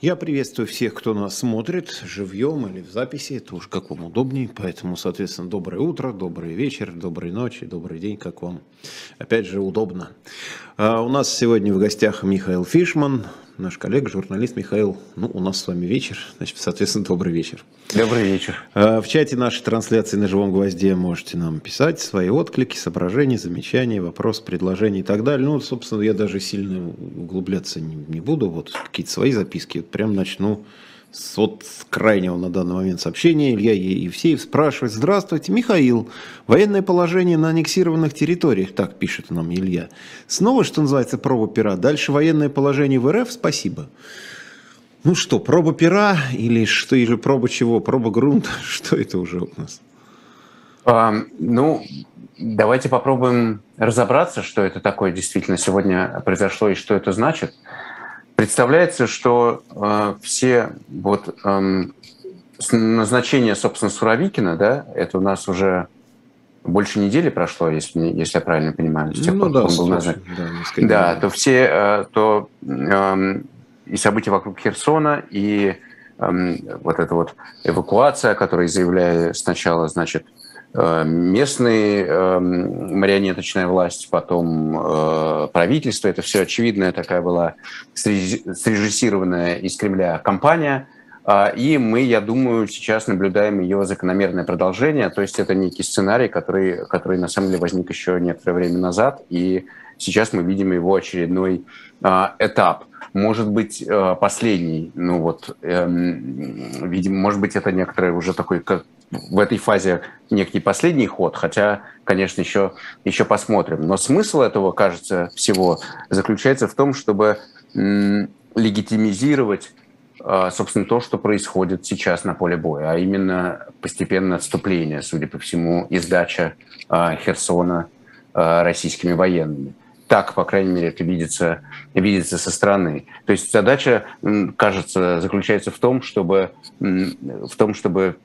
Я приветствую всех, кто нас смотрит, живьем или в записи, это уж как вам удобнее. Поэтому, соответственно, доброе утро, добрый вечер, доброй ночи, добрый день, как вам, опять же, удобно. А у нас сегодня в гостях Михаил Фишман, наш коллега, журналист Михаил. Ну, у нас с вами вечер, значит, соответственно, добрый вечер. Добрый вечер. А, в чате нашей трансляции на живом гвозде можете нам писать свои отклики, соображения, замечания, вопросы, предложения и так далее. Ну, собственно, я даже сильно углубляться не, не буду. Вот какие-то свои записки. Вот прям начну с вот крайнего на данный момент сообщения Илья Евсеев спрашивает. Здравствуйте, Михаил. Военное положение на аннексированных территориях, так пишет нам Илья. Снова, что называется, проба пера. Дальше военное положение в РФ, спасибо. Ну что, проба пера или что, или проба чего? Проба грунта? Что это уже у нас? А, ну, давайте попробуем разобраться, что это такое действительно сегодня произошло и что это значит. Представляется, что э, все вот э, назначение, собственно, Суровикина, да, это у нас уже больше недели прошло, если, если я правильно понимаю, с тех ну, пор, да, он был назначен. Да, да, то все, э, то э, и события вокруг Херсона, и э, вот эта вот эвакуация, которая заявляя сначала, значит, местные э, марионеточная власть, потом э, правительство. Это все очевидная такая была срежиссированная из Кремля кампания. А, и мы, я думаю, сейчас наблюдаем ее закономерное продолжение. То есть это некий сценарий, который, который на самом деле возник еще некоторое время назад. И сейчас мы видим его очередной а, этап может быть последний, ну вот, эм, видимо, может быть это некоторое уже такой в этой фазе некий последний ход, хотя, конечно, еще, еще посмотрим. Но смысл этого, кажется, всего заключается в том, чтобы легитимизировать, а, собственно, то, что происходит сейчас на поле боя, а именно постепенное отступление, судя по всему, и сдача а, Херсона а, российскими военными. Так, по крайней мере, это видится, видится со стороны. То есть задача, кажется, заключается в том, чтобы, в том, чтобы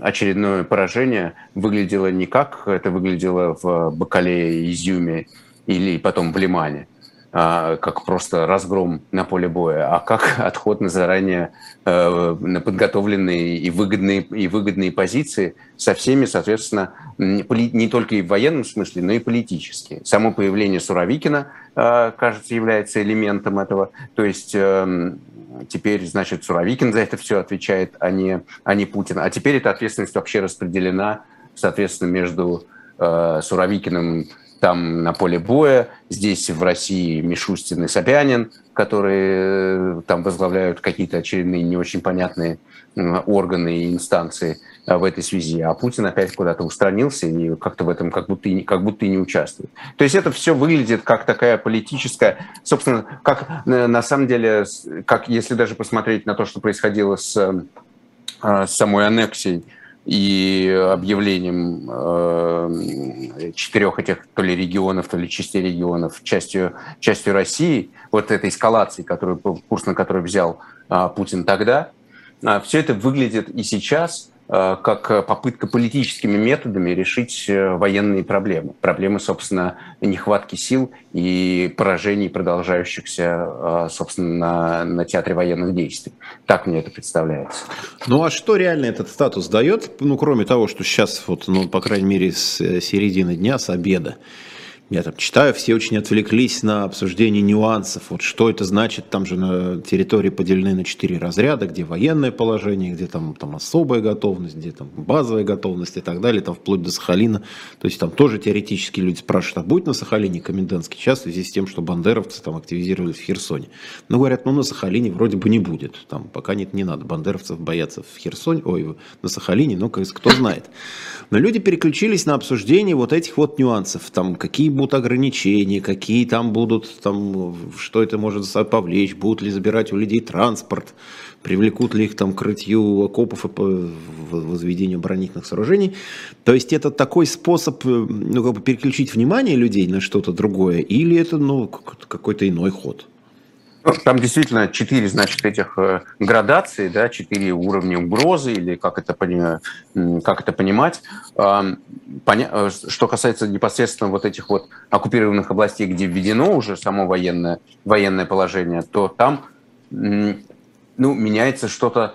очередное поражение выглядело не как это выглядело в Бакалее, Изюме или потом в Лимане, как просто разгром на поле боя, а как отход на заранее э, на подготовленные и выгодные, и выгодные позиции со всеми, соответственно, не только и в военном смысле, но и политически. Само появление Суровикина, э, кажется, является элементом этого. То есть эм, теперь, значит, Суровикин за это все отвечает, а не, а не Путин. А теперь эта ответственность вообще распределена, соответственно, между э, Суровикиным там на поле боя. Здесь в России Мишустин и Собянин, которые э, там возглавляют какие-то очередные не очень понятные органы и инстанции э, в этой связи. А Путин опять куда-то устранился и как-то в этом как будто, и, как будто и не участвует. То есть это все выглядит как такая политическая, собственно, как э, на самом деле, как если даже посмотреть на то, что происходило с, с самой аннексией и объявлением э, четырех этих то ли регионов, то ли частей регионов частью, частью России, вот этой эскалации, которую, курс на который взял э, Путин тогда, э, все это выглядит и сейчас как попытка политическими методами решить э, военные проблемы. Проблемы, собственно, нехватки сил и поражений, продолжающихся, э, собственно, на, на театре военных действий. Так мне это представляется. Ну а что реально этот статус дает? Ну, кроме того, что сейчас, вот, ну, по крайней мере, с середины дня, с обеда, я там читаю, все очень отвлеклись на обсуждение нюансов. Вот что это значит, там же на территории поделены на четыре разряда, где военное положение, где там, там особая готовность, где там базовая готовность и так далее, там вплоть до Сахалина. То есть там тоже теоретически люди спрашивают, а будет на Сахалине комендантский час в связи с тем, что бандеровцы там активизировались в Херсоне. Ну, говорят, ну на Сахалине вроде бы не будет. Там пока нет, не надо бандеровцев бояться в Херсоне, ой, на Сахалине, но кто знает. Но люди переключились на обсуждение вот этих вот нюансов. Там какие будут ограничения, какие там будут, там, что это может повлечь, будут ли забирать у людей транспорт, привлекут ли их там к рытью окопов и возведению оборонительных сооружений. То есть это такой способ э, ну, как бы переключить внимание людей на что-то другое, или это ну, какой-то иной ход? Там действительно четыре, значит, этих э, градаций, да, четыре уровня угрозы, или как это, как это понимать. Э, что касается непосредственно вот этих вот оккупированных областей, где введено уже само военное, военное положение, то там Ну, меняется что-то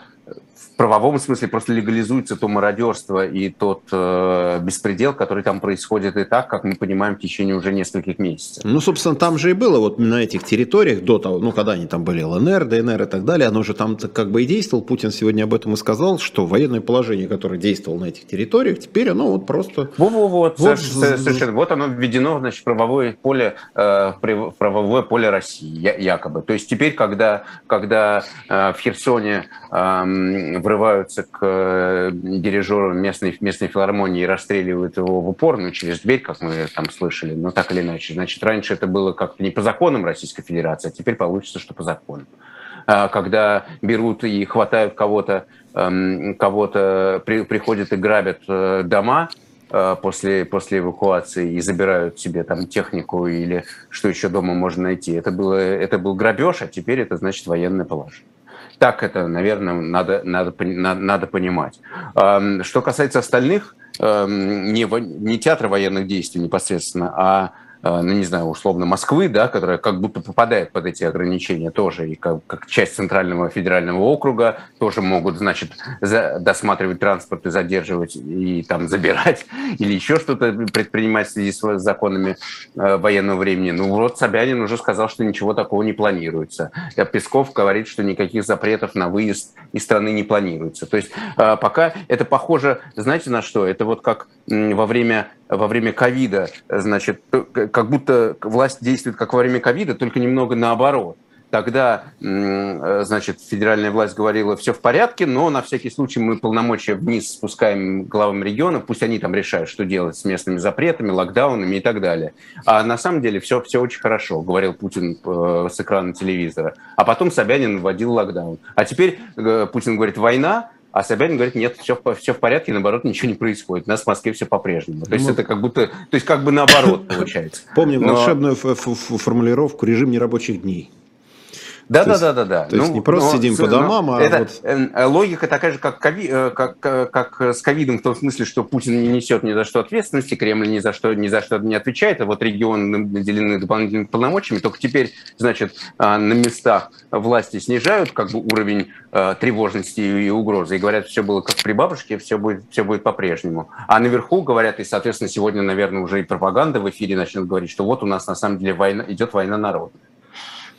в правовом смысле просто легализуется то мародерство и тот э, беспредел, который там происходит и так, как мы понимаем, в течение уже нескольких месяцев. Ну, собственно, там же и было вот на этих территориях до того, ну, когда они там были, ЛНР, ДНР и так далее, оно же там как бы и действовал. Путин сегодня об этом и сказал, что военное положение, которое действовало на этих территориях, теперь оно вот просто... Во-во-вот, вот, совершенно. Вот оно введено, значит, в правовое поле, э, правовое поле России, якобы. То есть теперь, когда, когда э, в Херсоне э, врываются к э, дирижеру местной, местной филармонии и расстреливают его в упор, ну, через дверь, как мы там слышали, но так или иначе. Значит, раньше это было как-то не по законам Российской Федерации, а теперь получится, что по законам. Когда берут и хватают кого-то, эм, кого-то при, приходят и грабят э, дома, э, после, после эвакуации и забирают себе там технику или что еще дома можно найти. Это, было, это был грабеж, а теперь это значит военное положение. Так это, наверное, надо, надо, надо понимать. Что касается остальных, не, не театра военных действий непосредственно, а ну, не знаю, условно, Москвы, да, которая как будто попадает под эти ограничения тоже, и как, как часть Центрального федерального округа тоже могут, значит, за, досматривать транспорт и задерживать, и там забирать, или еще что-то предпринимать в связи с законами э, военного времени. Ну, вот Собянин уже сказал, что ничего такого не планируется. Э, Песков говорит, что никаких запретов на выезд из страны не планируется. То есть э, пока это похоже, знаете, на что? Это вот как во время во время ковида, значит, как будто власть действует как во время ковида, только немного наоборот. Тогда, значит, федеральная власть говорила, все в порядке, но на всякий случай мы полномочия вниз спускаем главам региона, пусть они там решают, что делать с местными запретами, локдаунами и так далее. А на самом деле все, все очень хорошо, говорил Путин э, с экрана телевизора. А потом Собянин вводил локдаун. А теперь э, Путин говорит, война, а Собянин говорит, нет, все, все в порядке, наоборот, ничего не происходит. У нас в Москве все по-прежнему. То есть ну, это как будто, то есть как бы наоборот получается. Помним Но... волшебную формулировку «режим нерабочих дней». Да, да, да, да, да. То есть ну, не просто но, сидим по домам, а это, вот... Э, логика такая же, как, кови, э, как, э, как с ковидом, в том смысле, что Путин не несет ни за что ответственности, Кремль ни за что, ни за что не отвечает, а вот регионы наделены дополнительными полномочиями. Только теперь, значит, на местах власти снижают как бы уровень тревожности и угрозы и говорят, все было как при бабушке, все будет, все будет по-прежнему. А наверху говорят, и, соответственно, сегодня, наверное, уже и пропаганда в эфире начнет говорить, что вот у нас на самом деле война, идет война народная.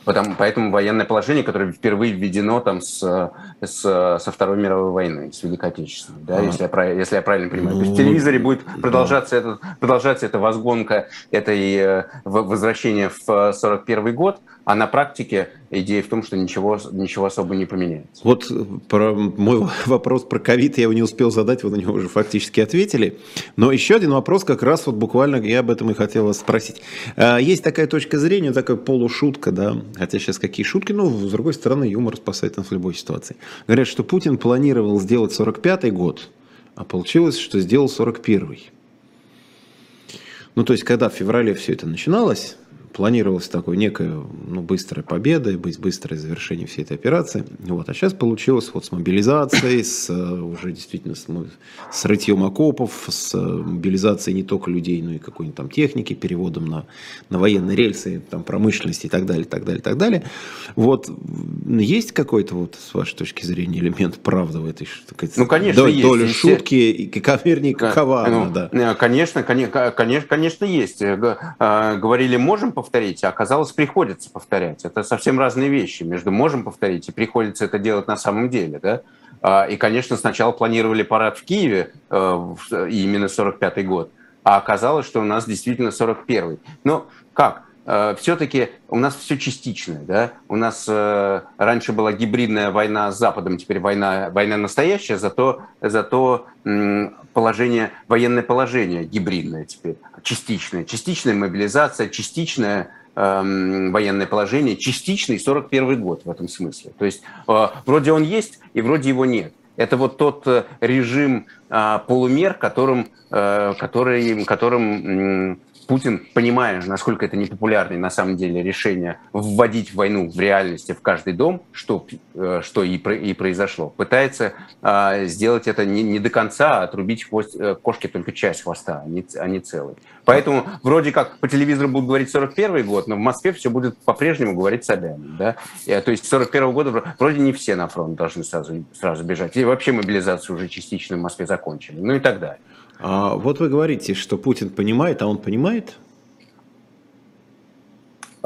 Потому, поэтому военное положение, которое впервые введено там с, с, со Второй мировой войны, с Великой Отечественной, да, ага. если, я, если я правильно понимаю. Ну, То есть в ну, телевизоре будет продолжаться, да. этот, продолжаться эта возгонка, этой э, возвращение в 41 год, а на практике идея в том, что ничего, ничего особо не поменяется. Вот про мой вопрос про ковид я его не успел задать, вы на него уже фактически ответили. Но еще один вопрос как раз вот буквально я об этом и хотел вас спросить. А, есть такая точка зрения, такая полушутка, да, хотя сейчас какие шутки, но с другой стороны юмор спасает нас в любой ситуации. Говорят, что Путин планировал сделать 45-й год, а получилось, что сделал 41-й. Ну, то есть, когда в феврале все это начиналось, планировалась такой некая ну, быстрая победа и быть быстрое завершение всей этой операции. Вот. А сейчас получилось вот с мобилизацией, с э, уже действительно с, с рытьем окопов, с э, мобилизацией не только людей, но и какой-нибудь там техники, переводом на, на военные рельсы, там, промышленности и так далее, так далее, так далее. Вот есть какой-то вот с вашей точки зрения элемент правды в этой ну, конечно, доля, есть. доля шутки, и, вернее, ну, да? Э, конечно, конечно, конечно, есть. Говорили, можем повторить, а оказалось, приходится повторять. Это совсем разные вещи. Между можем повторить и приходится это делать на самом деле. Да? А, и, конечно, сначала планировали парад в Киеве, э, именно 45-й год, а оказалось, что у нас действительно 41-й. Но как? Э, все-таки у нас все частичное. Да? У нас э, раньше была гибридная война с Западом, теперь война, война настоящая, зато, зато положение, военное положение гибридное теперь, частичное. Частичная мобилизация, частичное э, военное положение, частичный 41 год в этом смысле. То есть э, вроде он есть и вроде его нет. Это вот тот режим э, полумер, которым, э, который, которым Путин, понимая, насколько это непопулярное на самом деле решение вводить войну в реальности в каждый дом, что, э, что и, и произошло, пытается а, сделать это не, не до конца, а отрубить хвост, э, кошке только часть хвоста, а не, а не целый. Поэтому вроде как по телевизору будут говорить 41 год, но в Москве все будет по-прежнему говорить Собянин. Да? И, то есть 41 года вроде не все на фронт должны сразу, сразу бежать. И вообще мобилизацию уже частично в Москве закончили. Ну и так далее. А вот вы говорите, что Путин понимает, а он понимает?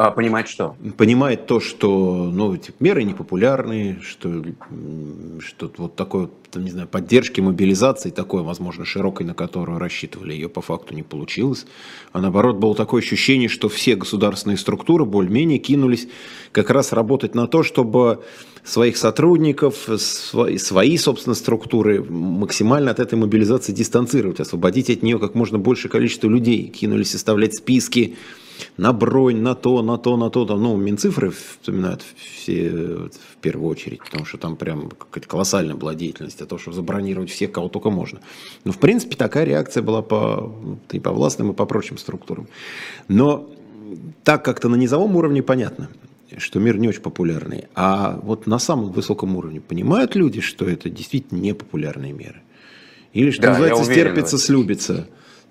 А, понимает что? Понимает то, что ну, типа, меры непопулярные, что, что вот такой, там, не знаю, поддержки, мобилизации, такой, возможно, широкой, на которую рассчитывали, ее по факту не получилось. А наоборот, было такое ощущение, что все государственные структуры более-менее кинулись как раз работать на то, чтобы своих сотрудников, свои, собственно, структуры максимально от этой мобилизации дистанцировать, освободить от нее как можно большее количество людей, кинулись составлять списки, на бронь, на то, на то, на то. Там, ну, Минцифры вспоминают все в первую очередь, потому что там прям какая-то колоссальная была деятельность, а то, что забронировать всех, кого только можно. Но, в принципе, такая реакция была по, и по властным, и по прочим структурам. Но так как-то на низовом уровне понятно, что мир не очень популярный. А вот на самом высоком уровне понимают люди, что это действительно непопулярные меры? Или, что да, называется, стерпится, слюбится?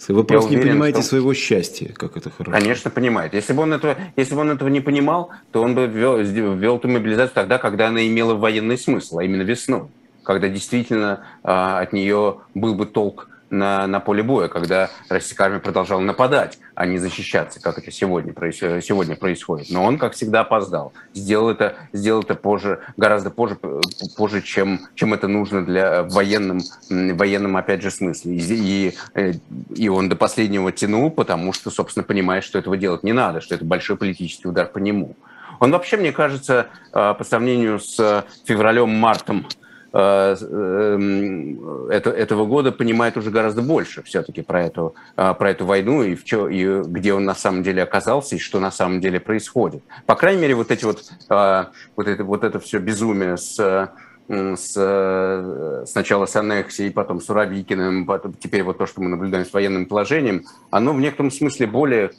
Вы просто уверен, не понимаете что... своего счастья, как это хорошо. Конечно, понимает. Если бы он этого, если бы он этого не понимал, то он бы ввел, ввел эту мобилизацию тогда, когда она имела военный смысл, а именно весной, когда действительно а, от нее был бы толк на, на поле боя, когда российская армия продолжала нападать, а не защищаться, как это сегодня, сегодня происходит. Но он, как всегда, опоздал. Сделал это, сделал это позже, гораздо позже, позже чем, чем это нужно для военным, военным опять же, смысле. И, и, э, и он до последнего тянул, потому что, собственно, понимает, что этого делать не надо, что это большой политический удар по нему. Он вообще, мне кажется, э, по сравнению с февралем-мартом Э, эм, этого года понимает уже гораздо больше все-таки про эту, э, про эту войну и, в чё, и где он на самом деле оказался и что на самом деле происходит. По крайней мере, вот, эти вот, э, вот, это, вот это все безумие с с, сначала с аннексией, потом с Уравикиным, потом, теперь вот то, что мы наблюдаем с военным положением, оно в некотором смысле более,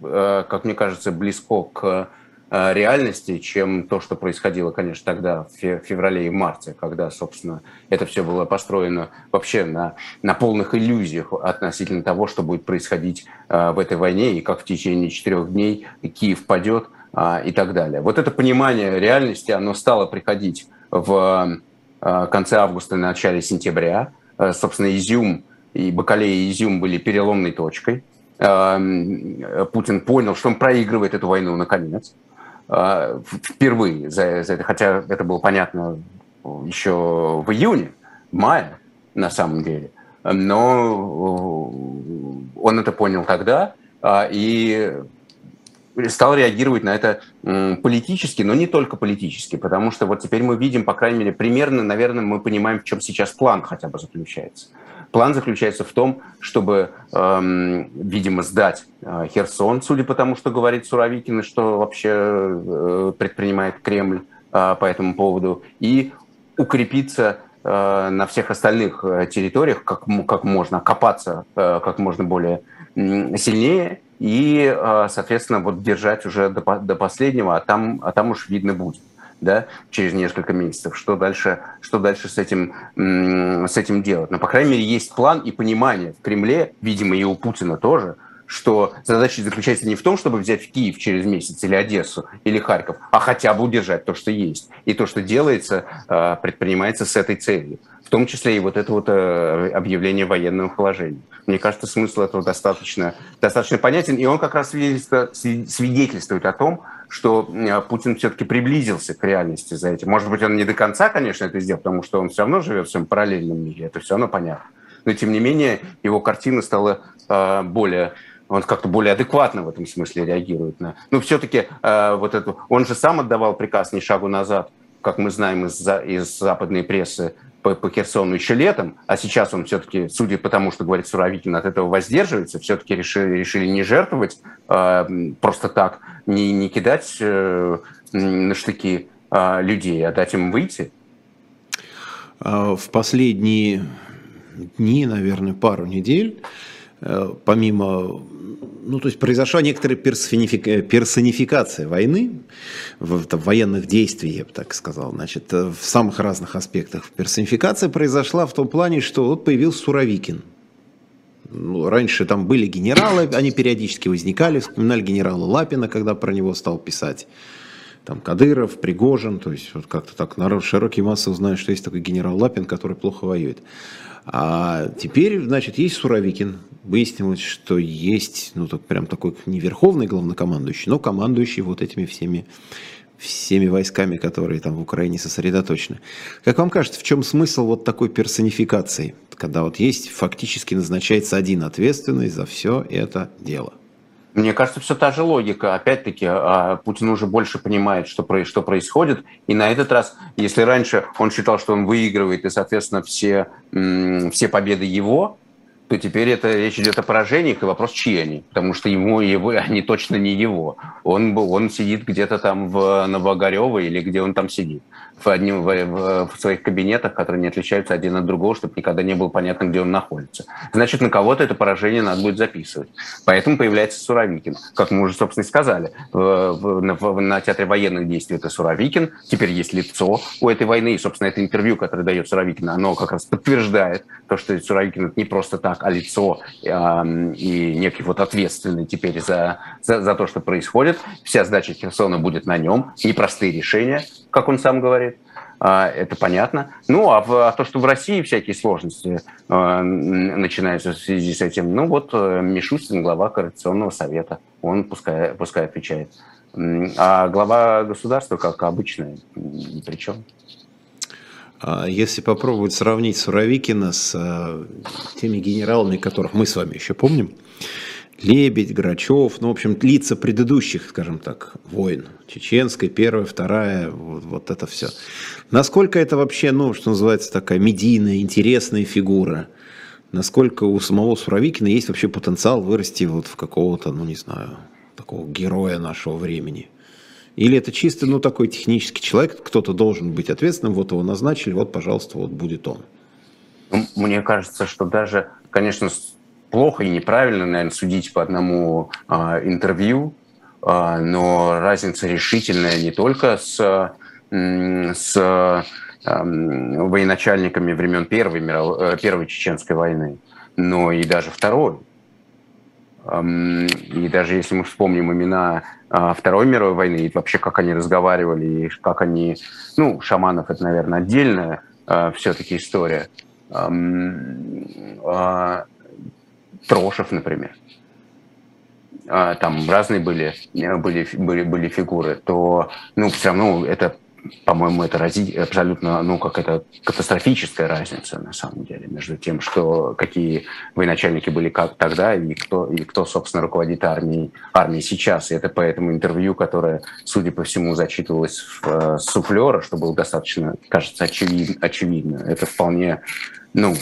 как мне кажется, близко к реальности, чем то, что происходило, конечно, тогда, в феврале и марте, когда, собственно, это все было построено вообще на, на полных иллюзиях относительно того, что будет происходить э, в этой войне, и как в течение четырех дней Киев падет э, и так далее. Вот это понимание реальности, оно стало приходить в конце августа, начале сентября. Собственно, Изюм и Бакалея и Изюм были переломной точкой. Путин понял, что он проигрывает эту войну наконец. А, впервые за, за это, хотя это было понятно еще в июне, мае на самом деле. Но он это понял тогда а, и стал реагировать на это политически, но не только политически, потому что вот теперь мы видим, по крайней мере, примерно, наверное, мы понимаем, в чем сейчас план хотя бы заключается. План заключается в том, чтобы, эм, видимо, сдать э, Херсон, судя по тому, что говорит Суровикин, и что вообще э, предпринимает Кремль э, по этому поводу, и укрепиться э, на всех остальных э, территориях, как, как можно копаться э, как можно более сильнее, и, э, соответственно, вот держать уже до, до последнего, а там, а там уж видно будет да, через несколько месяцев, что дальше, что дальше с, этим, с этим делать. Но, по крайней мере, есть план и понимание в Кремле, видимо, и у Путина тоже, что задача заключается не в том, чтобы взять Киев через месяц или Одессу или Харьков, а хотя бы удержать то, что есть. И то, что делается, а, предпринимается с этой целью. В том числе и вот это вот э, объявление военного положения. Мне кажется, смысл этого достаточно, достаточно понятен, и он как раз свидетельствует о том, что э, Путин все-таки приблизился к реальности за этим. Может быть, он не до конца, конечно, это сделал, потому что он все равно живет в своем параллельном мире, это все равно понятно. Но, тем не менее, его картина стала э, более он как-то более адекватно в этом смысле реагирует на. Ну, все-таки э, вот это, он же сам отдавал приказ ни шагу назад, как мы знаем из, из западной прессы по, по Херсону еще летом, а сейчас он все-таки, судя по тому, что говорит Суровикин, от этого воздерживается, все-таки решили, решили не жертвовать э, просто так, не, не кидать э, на штыки э, людей, а дать им выйти. А в последние дни, наверное, пару недель помимо ну, то есть произошла некоторая персонификация войны, там, военных действий, я бы так сказал, значит, в самых разных аспектах. Персонификация произошла в том плане, что вот появился Суровикин. Ну, раньше там были генералы, они периодически возникали, вспоминали генерала Лапина, когда про него стал писать. Там Кадыров, Пригожин, то есть вот как-то так народ, широкие массы узнают, что есть такой генерал Лапин, который плохо воюет. А теперь, значит, есть Суровикин. Выяснилось, что есть, ну, так прям такой не верховный главнокомандующий, но командующий вот этими всеми всеми войсками, которые там в Украине сосредоточены. Как вам кажется, в чем смысл вот такой персонификации, когда вот есть, фактически назначается один ответственный за все это дело? Мне кажется, все та же логика. Опять-таки, а, Путин уже больше понимает, что, что происходит. И на этот раз, если раньше он считал, что он выигрывает, и, соответственно, все, все победы его, то теперь это речь идет о поражениях, и вопрос, чьи они. Потому что ему, его, они точно не его. Он, он сидит где-то там в Новогорево или где он там сидит в, одним, в, в, своих кабинетах, которые не отличаются один от другого, чтобы никогда не было понятно, где он находится. Значит, на кого-то это поражение надо будет записывать. Поэтому появляется Суровикин. Как мы уже, собственно, и сказали, в, в, в, на театре военных действий это Суровикин. Теперь есть лицо у этой войны. И, собственно, это интервью, которое дает Суровикин, оно как раз подтверждает то, что Суровикин это не просто так, а лицо э, и некий вот ответственный теперь за, за, за то, что происходит. Вся сдача Херсона будет на нем. Непростые решения, как он сам говорит. А, это понятно. Ну, а, а то, что в России всякие сложности э, начинаются в связи с этим, ну вот э, Мишустин, глава Координационного совета, он пускай, пускай отвечает. А глава государства, как обычно, ни при чем. А если попробовать сравнить Суровикина с э, теми генералами, которых мы с вами еще помним, Лебедь, Грачев, ну, в общем, лица предыдущих, скажем так, войн. Чеченской, первая, вторая, вот, вот это все. Насколько это вообще, ну, что называется, такая медийная, интересная фигура? Насколько у самого Суровикина есть вообще потенциал вырасти вот в какого-то, ну, не знаю, такого героя нашего времени? Или это чисто, ну, такой технический человек, кто-то должен быть ответственным, вот его назначили, вот, пожалуйста, вот будет он. Мне кажется, что даже, конечно, плохо и неправильно, наверное, судить по одному а, интервью, а, но разница решительная не только с, с а, военачальниками времен Первой, миров... Э, Первой Чеченской войны, но и даже Второй. И даже если мы вспомним имена Второй мировой войны, и вообще как они разговаривали, и как они... Ну, шаманов это, наверное, отдельная все-таки история Трошев, например, а, там разные были, были, были, были фигуры, то ну, все равно это, по-моему, это рази, абсолютно, ну, как это катастрофическая разница на самом деле между тем, что какие военачальники были как тогда и кто, и кто собственно, руководит армией, армией сейчас. И это по этому интервью, которое, судя по всему, зачитывалось в э, суфлера, что было достаточно, кажется, очевидно. очевидно. Это вполне, ну,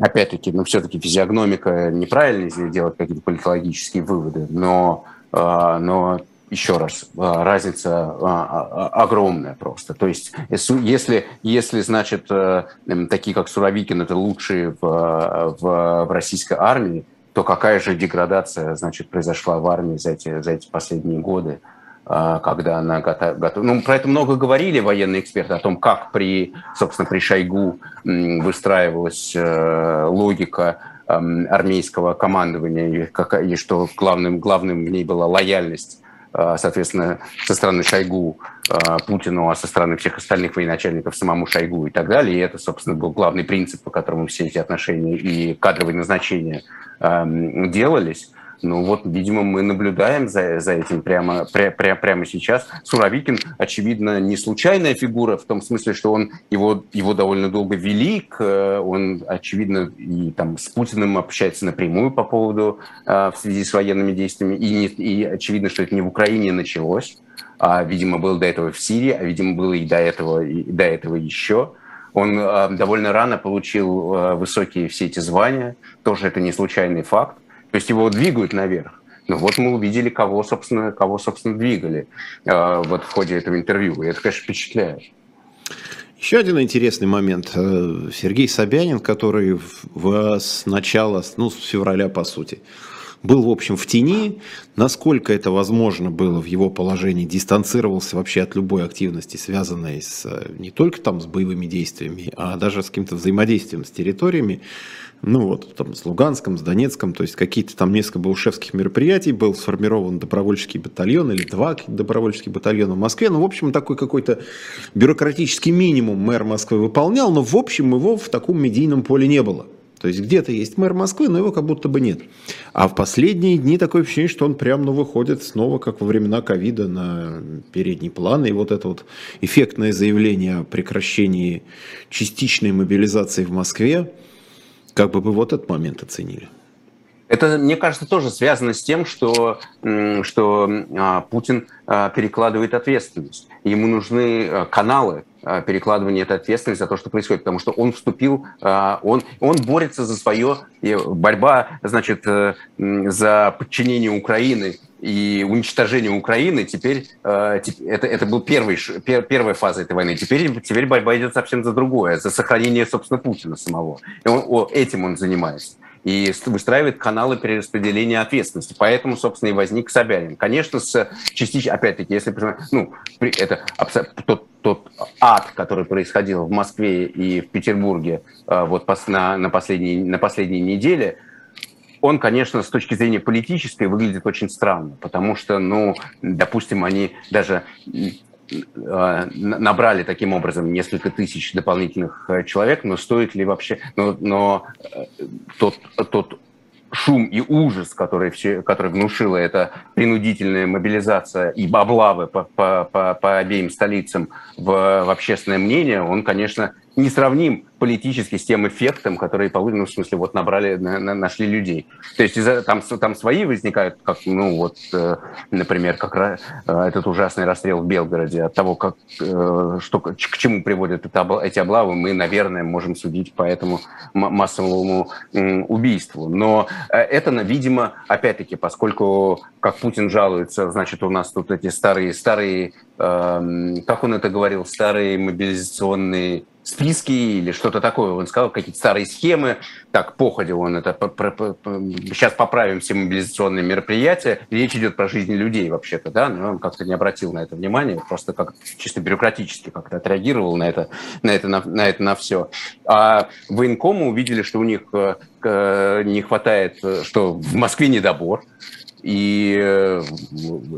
опять-таки, ну, все-таки физиогномика неправильно здесь делать какие-то политологические выводы, но, а, но еще раз, а, разница а, огромная просто. То есть, если, если значит, э, такие как Суровикин, это лучшие в, в, в российской армии, то какая же деградация, значит, произошла в армии за эти, за эти последние годы? А, когда она готова. Ну, про это много говорили военные эксперты, о том, как при, собственно, при Шойгу выстраивалась э, логика армейского командования, и, что главным, главным в ней была лояльность а, соответственно, со стороны Шойгу а, Путину, а со стороны всех остальных военачальников самому Шойгу и так далее. И это, собственно, был главный принцип, по которому все эти отношения и кадровые назначения делались. Ну вот, видимо, мы наблюдаем за, за этим прямо, пря, пря, прямо сейчас. Суровикин, очевидно, не случайная фигура, в том смысле, что он, его, его довольно долго велик, он, очевидно, и там с Путиным общается напрямую по поводу, а, в связи с военными действиями, и, не, и очевидно, что это не в Украине началось, а, видимо, было до этого в Сирии, а, видимо, было и до этого, и до этого еще. Он э, довольно рано получил э, высокие все эти звания, тоже это не случайный факт. То есть его двигают наверх. Ну вот мы увидели, кого, собственно, кого, собственно двигали э, вот в ходе этого интервью. И это, конечно, впечатляет. Еще один интересный момент. Э, Сергей Собянин, который в, с начала, ну, с февраля, по сути, был, в общем, в тени. Насколько это возможно было в его положении, дистанцировался вообще от любой активности, связанной с, не только там с боевыми действиями, а даже с каким-то взаимодействием с территориями. Ну вот, там с Луганском, с Донецком, то есть какие-то там несколько баушевских мероприятий, был сформирован добровольческий батальон или два добровольческих батальона в Москве. Ну, в общем, такой какой-то бюрократический минимум мэр Москвы выполнял, но в общем его в таком медийном поле не было. То есть где-то есть мэр Москвы, но его как будто бы нет. А в последние дни такое ощущение, что он прямо ну, выходит снова, как во времена ковида, на передний план. И вот это вот эффектное заявление о прекращении частичной мобилизации в Москве, как бы вы вот этот момент оценили? Это, мне кажется, тоже связано с тем, что, что а, Путин а, перекладывает ответственность. Ему нужны а, каналы, перекладывания этой ответственности за то, что происходит, потому что он вступил, он, он борется за свое, борьба, значит, э, за подчинение Украины и уничтожение Украины, теперь это, это был первый, первая фаза этой войны. Теперь, теперь борьба идет совсем за другое, за сохранение, собственно, Путина самого. И он, этим он занимается и выстраивает каналы перераспределения ответственности. Поэтому, собственно, и возник Собянин. Конечно, с частично, опять-таки, если ну, это тот, тот ад, который происходил в Москве и в Петербурге а, вот на, на, последней, на последней неделе, он, конечно, с точки зрения политической выглядит очень странно, потому что, ну, допустим, они даже набрали таким образом несколько тысяч дополнительных э, человек, но стоит ли вообще, но, но э, тот, тот шум и ужас, который, все, который внушила эта принудительная мобилизация и облавы по, по, по, по обеим столицам в, в общественное мнение, он, конечно, несравним политически с тем эффектом, который ну, в смысле, вот набрали, на, на, нашли людей. То есть там, там свои возникают, как, ну, вот, э, например, как э, этот ужасный расстрел в Белгороде, от того, как, э, что, к чему приводят это, эти облавы, мы, наверное, можем судить по этому массовому э, убийству. Но э, это, видимо, опять-таки, поскольку, как Путин жалуется, значит, у нас тут эти старые, старые, э, как он это говорил, старые мобилизационные списки или что-то такое. Он сказал какие-то старые схемы. Так, походил он это. Сейчас поправим все мобилизационные мероприятия. Речь идет про жизни людей вообще-то, да, но он как-то не обратил на это внимание, просто как чисто бюрократически как-то отреагировал на это, на это, на, на это, на все. А военкомы увидели, что у них э, не хватает, э, что в Москве недобор, и э,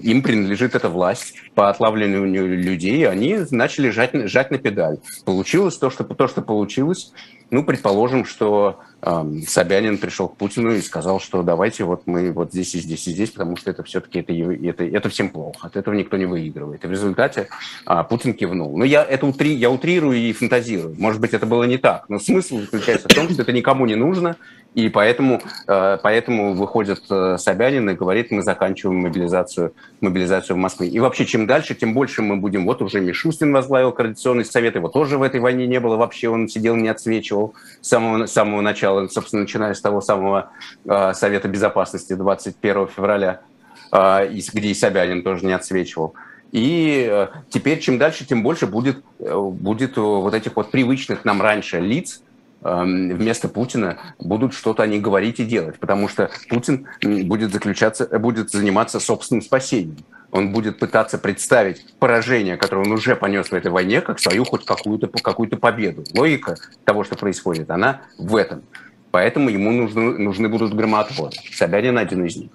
им принадлежит эта власть по отлавливанию людей, они начали жать, жать на педаль. Получилось то, что, то, что получилось. Ну, предположим, что э, Собянин пришел к Путину и сказал, что давайте вот мы вот здесь и здесь и здесь, потому что это все-таки это, это, это всем плохо, от этого никто не выигрывает. И в результате э, Путин кивнул. Но я это утри, я утрирую и фантазирую. Может быть, это было не так, но смысл заключается в том, что это никому не нужно, и поэтому, э, поэтому выходит э, Собянин и говорит, мы заканчиваем мобилизацию, мобилизацию в Москве. И вообще, чем дальше, тем больше мы будем. Вот уже Мишустин возглавил Координационный совет, его тоже в этой войне не было вообще, он сидел, не отсвечивал с самого, с самого начала, собственно, начиная с того самого э, Совета Безопасности 21 февраля, где и Собянин тоже не отсвечивал. И теперь чем дальше, тем больше будет, будет вот этих вот привычных нам раньше лиц, вместо Путина будут что-то они говорить и делать, потому что Путин будет заключаться, будет заниматься собственным спасением. Он будет пытаться представить поражение, которое он уже понес в этой войне, как свою хоть какую-то какую победу. Логика того, что происходит, она в этом. Поэтому ему нужны, нужны будут громоотводы. Собянин один из них.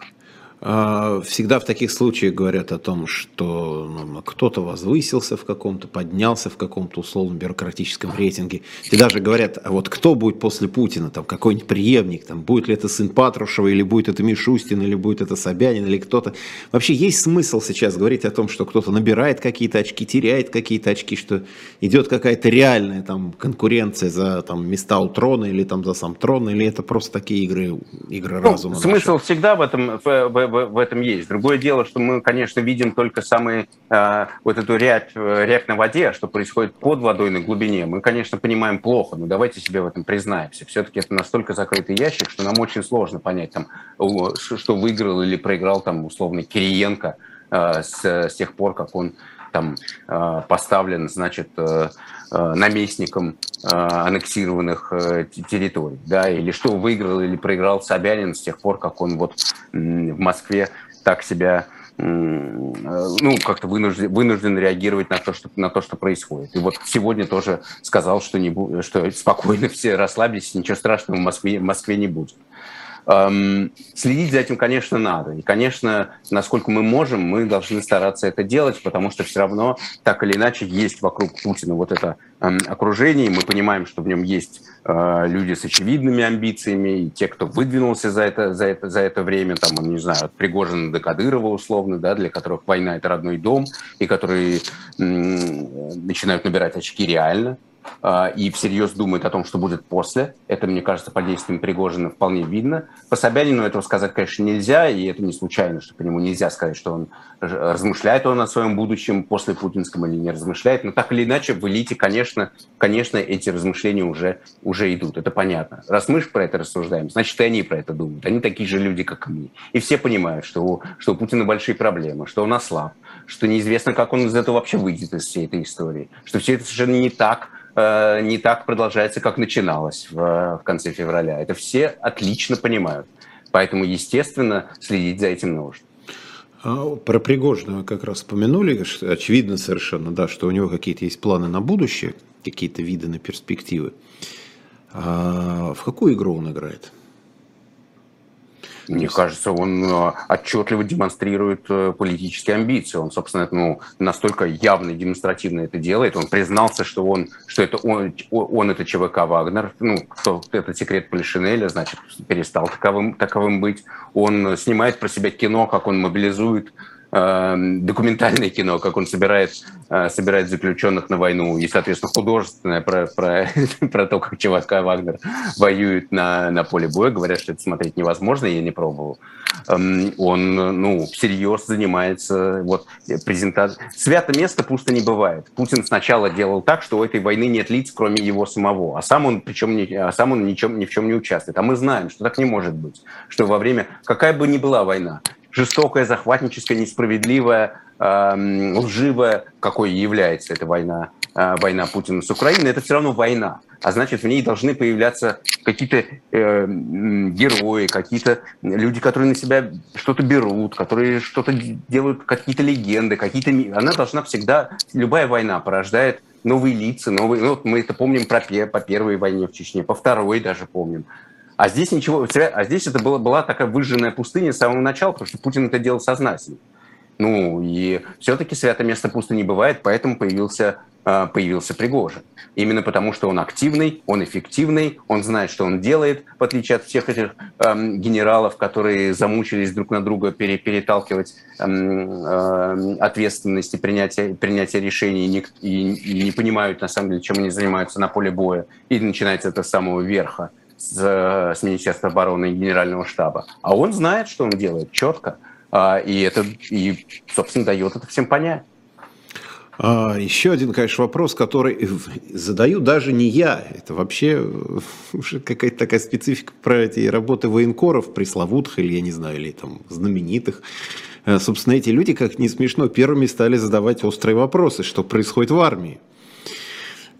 А, всегда в таких случаях говорят о том, что ну, кто-то возвысился в каком-то, поднялся в каком-то условном бюрократическом рейтинге. И даже говорят, а вот кто будет после Путина, там какой-нибудь преемник, там будет ли это сын Патрушева, или будет это Мишустин, или будет это Собянин, или кто-то. Вообще есть смысл сейчас говорить о том, что кто-то набирает какие-то очки, теряет какие-то очки, что идет какая-то реальная там конкуренция за там места у трона или там за сам трон, или это просто такие игры, игры ну, разума. Смысл наши? всегда в этом, в, в, в, этом есть. Другое дело, что мы, конечно, видим только самый э, вот эту рябь, рябь на воде, что происходит под водой на глубине. Мы, конечно, понимаем плохо, но давайте себе в этом признаемся. Все-таки это настолько закрытый ящик, что нам очень сложно понять, там, что выиграл или проиграл там условно Кириенко э, с, с тех пор, как он там поставлен, значит, наместником аннексированных территорий, да, или что выиграл или проиграл Собянин с тех пор, как он вот в Москве так себя ну, как-то вынужден, вынужден реагировать на то, что, на то, что происходит. И вот сегодня тоже сказал, что, не, что спокойно все расслабились, ничего страшного в Москве, в Москве не будет. Эм, следить за этим, конечно, надо. И, конечно, насколько мы можем, мы должны стараться это делать, потому что все равно, так или иначе, есть вокруг Путина вот это эм, окружение, мы понимаем, что в нем есть э, люди с очевидными амбициями, и те, кто выдвинулся за это, за это, за это время, там, не знаю, от Пригожина до Кадырова, условно, да, для которых война – это родной дом, и которые м- начинают набирать очки реально – и всерьез думает о том, что будет после. Это, мне кажется, по действиям Пригожина вполне видно. По Собянину этого сказать, конечно, нельзя, и это не случайно, что по нему нельзя сказать, что он размышляет он о своем будущем после путинском или не размышляет. Но так или иначе, в элите, конечно, конечно эти размышления уже, уже идут. Это понятно. Раз мы про это рассуждаем, значит, и они про это думают. Они такие же люди, как и мы. И все понимают, что у, что у Путина большие проблемы, что он ослаб, что неизвестно, как он из этого вообще выйдет, из всей этой истории, что все это совершенно не так, Э, не так продолжается, как начиналось в, в конце февраля. Это все отлично понимают. Поэтому, естественно, следить за этим нужно. А про Пригожина как раз упомянули, очевидно совершенно, да, что у него какие-то есть планы на будущее, какие-то виды на перспективы. А в какую игру он играет? Мне кажется, он э, отчетливо демонстрирует э, политические амбиции. Он, собственно, ну, настолько явно и демонстративно это делает. Он признался, что он, что это он, он это ЧВК Вагнер. Ну, кто, это секрет Полишинеля, значит, перестал таковым, таковым быть. Он снимает про себя кино, как он мобилизует документальное кино, как он собирает, э, собирает заключенных на войну, и, соответственно, художественное про, про, про то, как ЧВК Вагнер воюет на, на поле боя. Говорят, что это смотреть невозможно, я не пробовал. Эм, он, ну, всерьез занимается вот презентацией. Свято место пусто не бывает. Путин сначала делал так, что у этой войны нет лиц, кроме его самого, а сам он, причем не, а сам он ничем, ни в чем не участвует. А мы знаем, что так не может быть, что во время, какая бы ни была война, жестокая, захватническая, несправедливая, э, лживая, какой является эта война, э, война Путина с Украиной, это все равно война. А значит, в ней должны появляться какие-то э, герои, какие-то люди, которые на себя что-то берут, которые что-то делают, какие-то легенды, какие-то... Она должна всегда... Любая война порождает новые лица, новые... Ну, вот мы это помним про, по первой войне в Чечне, по второй даже помним. А здесь ничего, а здесь это была, была такая выжженная пустыня с самого начала, потому что Путин это делал сознательно. Ну, и все-таки свято место пусто не бывает, поэтому появился, а, появился Пригожин. Именно потому, что он активный, он эффективный, он знает, что он делает, в отличие от всех этих эм, генералов, которые замучились друг на друга пере, переталкивать эм, э, ответственности принятия, принятия решений и не, и, и не понимают, на самом деле, чем они занимаются на поле боя. И начинается это с самого верха с, с Министерства обороны и Генерального штаба. А он знает, что он делает четко. А, и это, и, собственно, дает это всем понять. А, еще один, конечно, вопрос, который задаю даже не я. Это вообще уже какая-то такая специфика про эти работы военкоров, пресловутых или, я не знаю, или там знаменитых. А, собственно, эти люди, как не смешно, первыми стали задавать острые вопросы, что происходит в армии.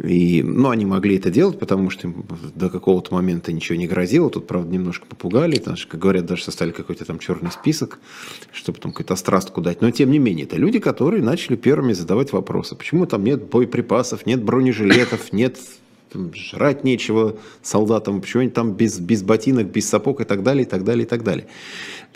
И, ну, они могли это делать, потому что им до какого-то момента ничего не грозило. Тут, правда, немножко попугали. Там, как говорят, даже составили какой-то там черный список, чтобы там какую-то острастку дать. Но, тем не менее, это люди, которые начали первыми задавать вопросы. Почему там нет боеприпасов, нет бронежилетов, нет жрать нечего солдатам, почему они там без, без ботинок, без сапог и так далее, и так далее, и так далее.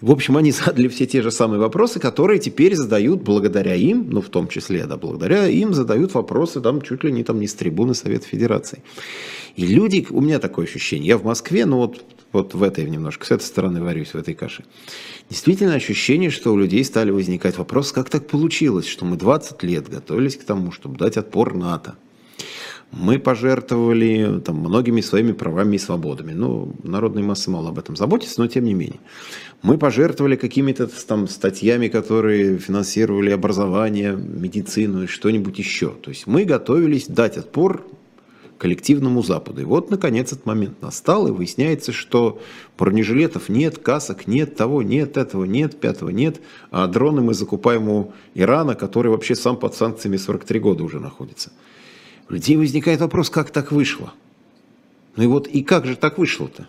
В общем, они задали все те же самые вопросы, которые теперь задают благодаря им, ну, в том числе, да, благодаря им задают вопросы там чуть ли не там не с трибуны Совета Федерации. И люди, у меня такое ощущение, я в Москве, но вот, вот в этой немножко, с этой стороны варюсь, в этой каше. Действительно ощущение, что у людей стали возникать вопросы, как так получилось, что мы 20 лет готовились к тому, чтобы дать отпор НАТО. Мы пожертвовали там, многими своими правами и свободами. Ну, народные массы мало об этом заботятся, но тем не менее. Мы пожертвовали какими-то там статьями, которые финансировали образование, медицину и что-нибудь еще. То есть мы готовились дать отпор коллективному Западу. И вот, наконец, этот момент настал, и выясняется, что бронежилетов нет, касок нет, того нет, этого нет, пятого нет, а дроны мы закупаем у Ирана, который вообще сам под санкциями 43 года уже находится. Людей возникает вопрос, как так вышло? Ну и вот, и как же так вышло-то?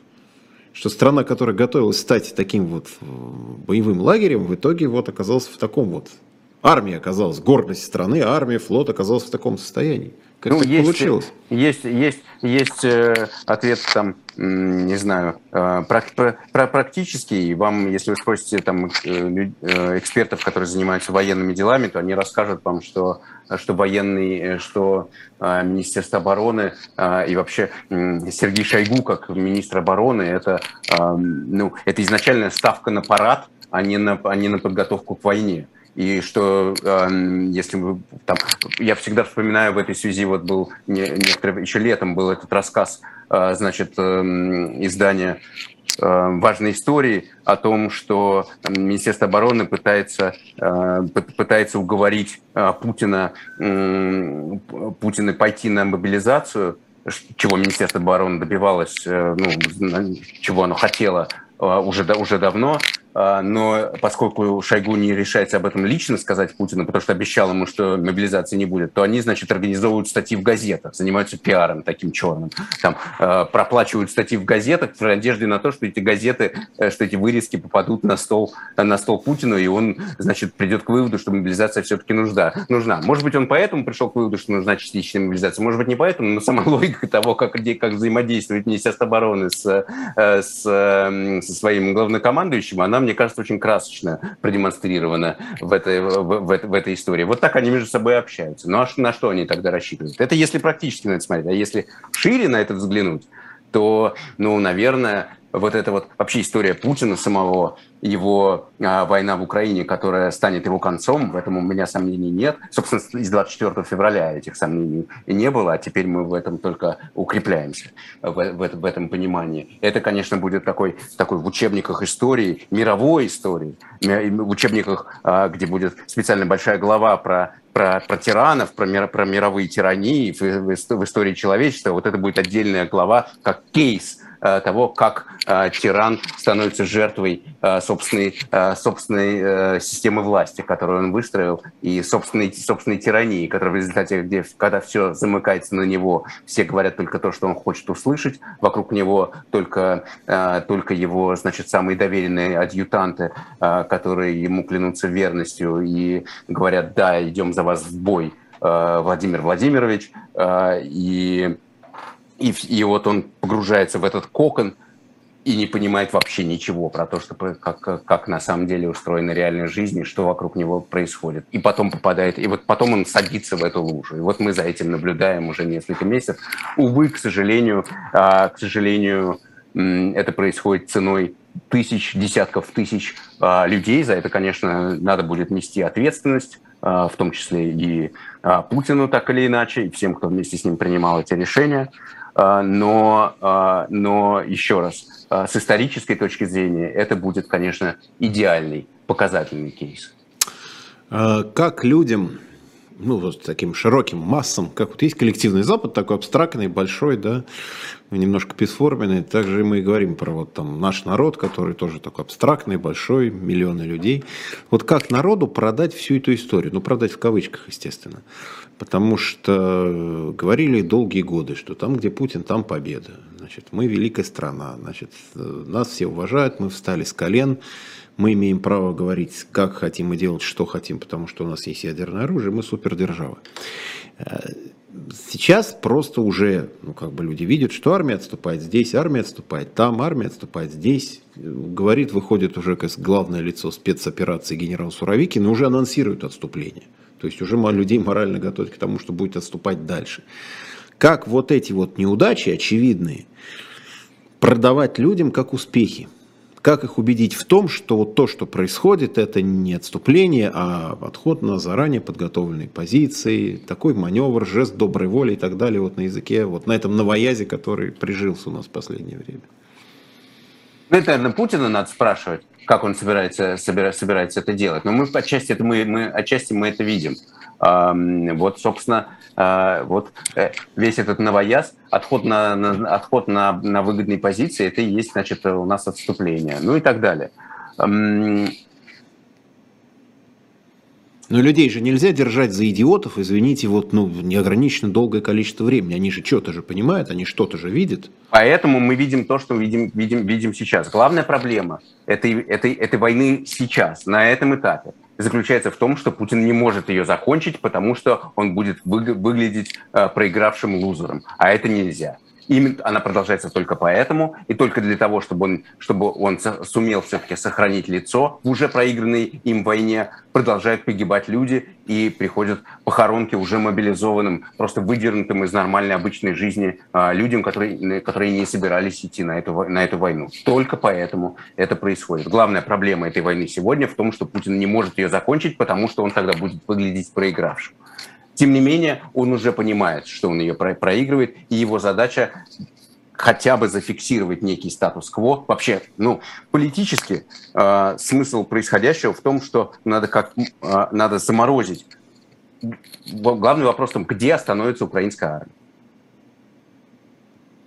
Что страна, которая готовилась стать таким вот э, боевым лагерем, в итоге вот оказалась в таком вот Армия оказалась, гордость страны, армия, флот оказался в таком состоянии. Как ну, так есть, получилось? Есть, есть, есть э, ответ там, не знаю, э, практический. Вам, если вы спросите там э, экспертов, которые занимаются военными делами, то они расскажут вам, что что военный, что Министерство обороны и вообще Сергей Шойгу как министр обороны это ну это изначальная ставка на парад, а не на а не на подготовку к войне и что э, если вы там, я всегда вспоминаю в этой связи вот был не, еще летом был этот рассказ, э, значит, э, издания э, важной истории о том, что Министерство обороны пытается, э, пытается уговорить Путина, Путина пойти на мобилизацию, чего Министерство обороны добивалось, э, ну, чего оно хотело уже, уже давно, а, но поскольку Шойгу не решается об этом лично сказать Путину, потому что обещал ему, что мобилизации не будет, то они, значит, организовывают статьи в газетах, занимаются пиаром таким черным, там, а, проплачивают статьи в газетах в надежде на то, что эти газеты, э, что эти вырезки попадут на стол, на стол Путину, и он, значит, придет к выводу, что мобилизация все-таки нужна. нужна. Может быть, он поэтому пришел к выводу, что нужна частичная мобилизация, может быть, не поэтому, но сама логика того, как, как взаимодействует Министерство обороны с, э, с, со своим главнокомандующим, она мне кажется, очень красочно продемонстрировано в этой, в, в, в этой истории. Вот так они между собой общаются. Ну а на что они тогда рассчитывают? Это если практически на это смотреть. А если шире на это взглянуть, то, ну, наверное, вот эта вот вообще история Путина самого, его а, война в Украине, которая станет его концом, в этом у меня сомнений нет. Собственно, из 24 февраля этих сомнений не было, а теперь мы в этом только укрепляемся, в, в, в этом понимании. Это, конечно, будет такой, такой в учебниках истории, мировой истории, в учебниках, а, где будет специально большая глава про про, про тиранов, про, мир, про мировые тирании в, в, в истории человечества. Вот это будет отдельная глава, как кейс того, как э, тиран становится жертвой э, собственной, собственной системы власти, которую он выстроил, и собственной, собственной тирании, которая в результате, где, когда все замыкается на него, все говорят только то, что он хочет услышать, вокруг него только, только его, значит, самые доверенные адъютанты, которые ему клянутся верностью и говорят, да, идем за вас в бой, Владимир Владимирович, и и, и вот он погружается в этот кокон и не понимает вообще ничего про то, что, как, как на самом деле устроена реальная жизнь и что вокруг него происходит. И потом попадает, и вот потом он садится в эту лужу. И вот мы за этим наблюдаем уже несколько месяцев. Увы, к сожалению, а, к сожалению, это происходит ценой тысяч, десятков тысяч а, людей. За это, конечно, надо будет нести ответственность, а, в том числе и Путину так или иначе, и всем, кто вместе с ним принимал эти решения. А, но, а, но еще раз, а, с исторической точки зрения это будет, конечно, идеальный показательный кейс. Как людям, ну, вот таким широким массам, как вот есть коллективный Запад, такой абстрактный, большой, да, немножко бесформенный, также мы и говорим про вот там наш народ, который тоже такой абстрактный, большой, миллионы людей. Вот как народу продать всю эту историю? Ну, продать в кавычках, естественно. Потому что говорили долгие годы, что там, где Путин, там победа. Значит, мы великая страна, значит, нас все уважают, мы встали с колен, мы имеем право говорить, как хотим и делать, что хотим, потому что у нас есть ядерное оружие, мы супердержава. Сейчас просто уже, ну, как бы люди видят, что армия отступает здесь, армия отступает там, армия отступает здесь. Говорит, выходит уже как главное лицо спецоперации генерал Суровикин и уже анонсирует отступление. То есть уже людей морально готовить к тому, что будет отступать дальше. Как вот эти вот неудачи очевидные продавать людям как успехи? Как их убедить в том, что вот то, что происходит, это не отступление, а отход на заранее подготовленные позиции, такой маневр, жест доброй воли и так далее вот на языке, вот на этом новоязе, который прижился у нас в последнее время? Ну, это, наверное, Путина надо спрашивать, как он собирается, собирается, собирается это делать. Но мы отчасти, это мы, мы, отчасти мы это видим. Вот, собственно, а, вот э, весь этот новояз, отход на, на, отход на, на выгодные позиции, это и есть, значит, у нас отступление, ну и так далее. Но людей же нельзя держать за идиотов, извините, вот ну, неограниченно долгое количество времени. Они же что-то же понимают, они что-то же видят. Поэтому мы видим то, что видим, видим, видим сейчас. Главная проблема этой, этой, этой войны сейчас, на этом этапе, заключается в том, что Путин не может ее закончить, потому что он будет выглядеть э, проигравшим лузером. А это нельзя. Именно она продолжается только поэтому, и только для того, чтобы он, чтобы он сумел все-таки сохранить лицо в уже проигранной им войне, продолжают погибать люди, и приходят похоронки уже мобилизованным, просто выдернутым из нормальной обычной жизни а, людям, которые, которые не собирались идти на эту, на эту войну. Только поэтому это происходит. Главная проблема этой войны сегодня в том, что Путин не может ее закончить, потому что он тогда будет выглядеть проигравшим. Тем не менее, он уже понимает, что он ее проигрывает, и его задача хотя бы зафиксировать некий статус-кво. Вообще, ну, политически э, смысл происходящего в том, что надо, как, э, надо заморозить. Главный вопрос в том, где остановится украинская армия.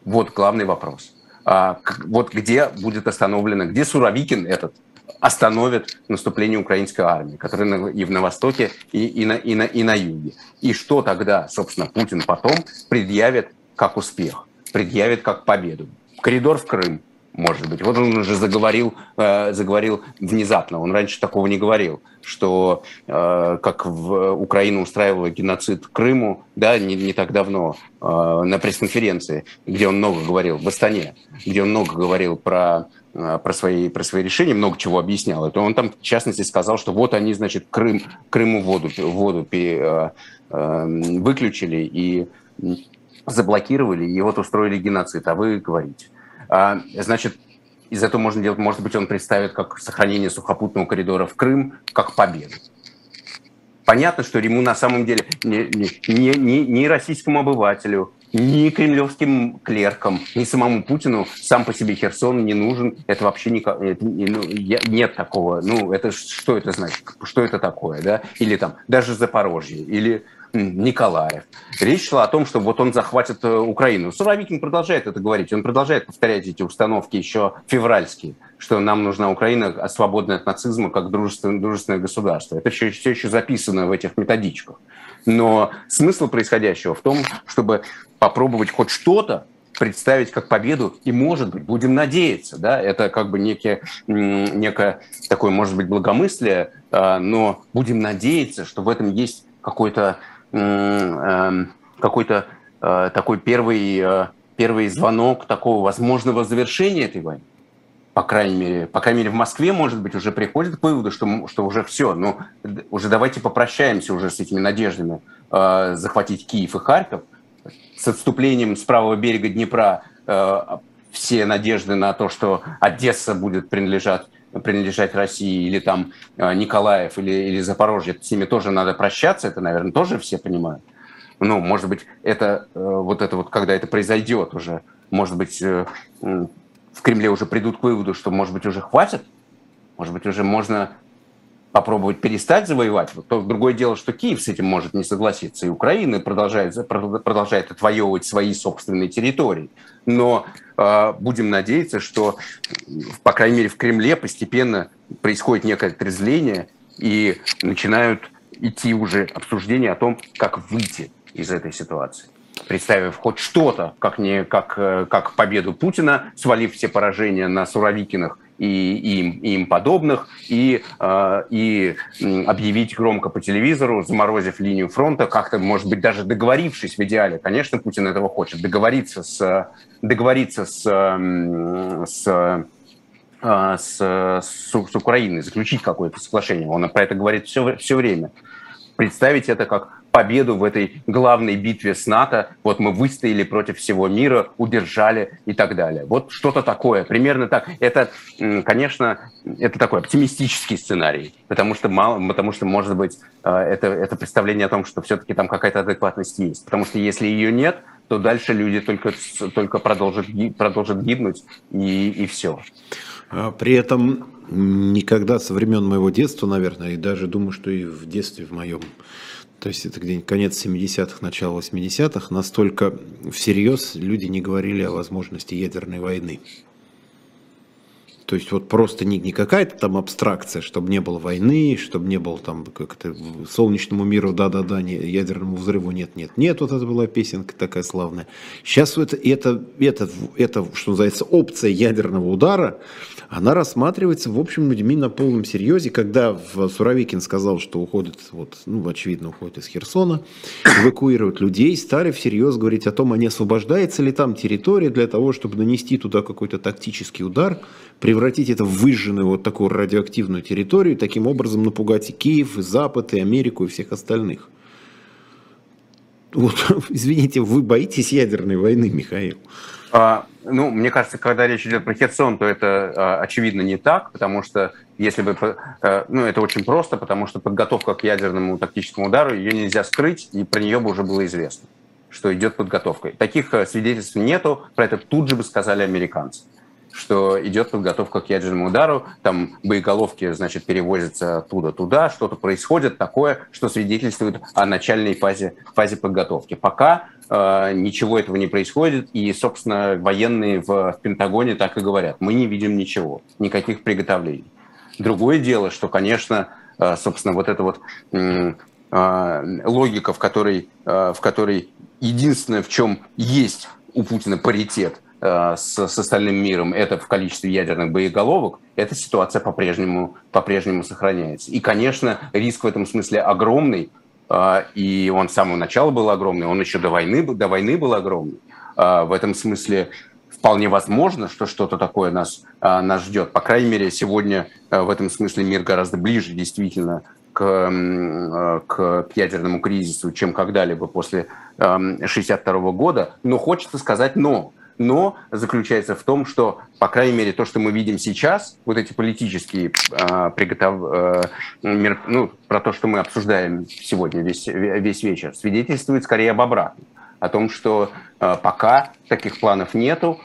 Вот главный вопрос. А, вот где будет остановлено, где Суровикин этот остановит наступление украинской армии, которая и на востоке, и, и, на, и, на, и на юге. И что тогда, собственно, Путин потом предъявит как успех, предъявит как победу. Коридор в Крым, может быть. Вот он уже заговорил, э, заговорил внезапно. Он раньше такого не говорил, что э, как в Украину устраивала геноцид Крыму, да, не, не так давно э, на пресс-конференции, где он много говорил в Астане, где он много говорил про Э, про свои, про свои решения, много чего объяснял. Это он там, в частности, сказал, что вот они, значит, Крым, Крыму воду, воду э, э, выключили и заблокировали, и вот устроили геноцид, а вы говорите. А, значит, из этого можно делать, может быть, он представит как сохранение сухопутного коридора в Крым, как победу. Понятно, что ему на самом деле не, не, не, не российскому обывателю, ни кремлевским клеркам, ни самому Путину сам по себе Херсон не нужен. Это вообще это, ну, нет такого. Ну, это что это значит? Что это такое, да? Или там даже Запорожье, или Николаев. Речь шла о том, что вот он захватит э, Украину. Суровикин продолжает это говорить. Он продолжает повторять эти установки еще февральские, что нам нужна Украина, свободная от нацизма, как дружественное, дружественное государство. Это все, все еще записано в этих методичках. Но смысл происходящего в том, чтобы попробовать хоть что-то представить как победу, и, может быть, будем надеяться, да, это как бы некие, некое такое, может быть, благомыслие, а, но будем надеяться, что в этом есть какой-то эм, какой-то э, такой первый, э, первый звонок такого возможного завершения этой войны. По крайней мере, по крайней мере, в Москве, может быть, уже приходит к выводу, что, что уже все, ну, уже давайте попрощаемся уже с этими надеждами э, захватить Киев и Харьков. С отступлением с правого берега Днепра э, все надежды на то, что Одесса будет принадлежать принадлежать России, или там э, Николаев, или, или Запорожье, с ними тоже надо прощаться, это, наверное, тоже все понимают. Ну, может быть, это э, вот это вот, когда это произойдет уже, может быть, э, в Кремле уже придут к выводу, что, может быть, уже хватит, может быть, уже можно попробовать перестать завоевать. Вот то другое дело, что Киев с этим может не согласиться, и Украина продолжает, продолжает отвоевывать свои собственные территории. Но э, будем надеяться, что, по крайней мере, в Кремле постепенно происходит некое отрезвление, и начинают идти уже обсуждения о том, как выйти из этой ситуации представив хоть что-то, как, не, как, э, как победу Путина, свалив все поражения на Суровикиных и, им, и им подобных, и, э, и объявить громко по телевизору, заморозив линию фронта, как-то, может быть, даже договорившись в идеале, конечно, Путин этого хочет, договориться с, договориться с, с э, с, с, с Украиной, заключить какое-то соглашение. Он про это говорит все, все время. Представить это как победу в этой главной битве с НАТО. Вот мы выстояли против всего мира, удержали и так далее. Вот что-то такое, примерно так. Это, конечно, это такой оптимистический сценарий, потому что, мало, потому что может быть, э, это, это представление о том, что все-таки там какая-то адекватность есть. Потому что если ее нет, то дальше люди только, только продолжат, продолжат гибнуть, и, и все. А при этом никогда со времен моего детства, наверное, и даже думаю, что и в детстве в моем, то есть это где-нибудь конец 70-х, начало 80-х, настолько всерьез люди не говорили о возможности ядерной войны. То есть вот просто не, не какая-то там абстракция, чтобы не было войны, чтобы не было там как-то солнечному миру, да-да-да, ядерному взрыву нет, нет, нет, вот это была песенка такая славная. Сейчас это, это, это, это, что называется, опция ядерного удара, она рассматривается, в общем, людьми на полном серьезе, когда Суровикин сказал, что уходит, вот, ну, очевидно, уходит из Херсона, эвакуируют людей, стали всерьез говорить о том, а не освобождается ли там территория для того, чтобы нанести туда какой-то тактический удар, превратить это в выжженную вот такую радиоактивную территорию, и таким образом напугать и Киев, и Запад, и Америку, и всех остальных. Вот, извините, вы боитесь ядерной войны, Михаил? А, ну, мне кажется, когда речь идет про Херсон, то это а, очевидно не так, потому что если бы, а, ну, это очень просто, потому что подготовка к ядерному тактическому удару, ее нельзя скрыть, и про нее бы уже было известно, что идет подготовка. Таких э, свидетельств нету, про это тут же бы сказали американцы что идет подготовка к ядерному удару, там боеголовки, значит, перевозятся оттуда туда, что-то происходит такое, что свидетельствует о начальной фазе, фазе подготовки. Пока э, ничего этого не происходит, и, собственно, военные в, в Пентагоне так и говорят, мы не видим ничего, никаких приготовлений. Другое дело, что, конечно, э, собственно, вот эта вот э, логика, в которой, э, в которой единственное, в чем есть у Путина паритет – Э, с, с остальным миром, это в количестве ядерных боеголовок, эта ситуация по-прежнему, по-прежнему сохраняется. И, конечно, риск в этом смысле огромный, э, и он с самого начала был огромный, он еще до войны, до войны был огромный. Э, в этом смысле вполне возможно, что что-то такое нас, нас ждет. По крайней мере, сегодня в этом смысле мир гораздо ближе действительно к, к, ядерному кризису, чем когда-либо после 1962 года. Но хочется сказать «но» но заключается в том, что, по крайней мере, то, что мы видим сейчас, вот эти политические э, приготов... э, мер... ну, про то, что мы обсуждаем сегодня весь, весь вечер, свидетельствует скорее об обратном. О том, что э, пока таких планов нету,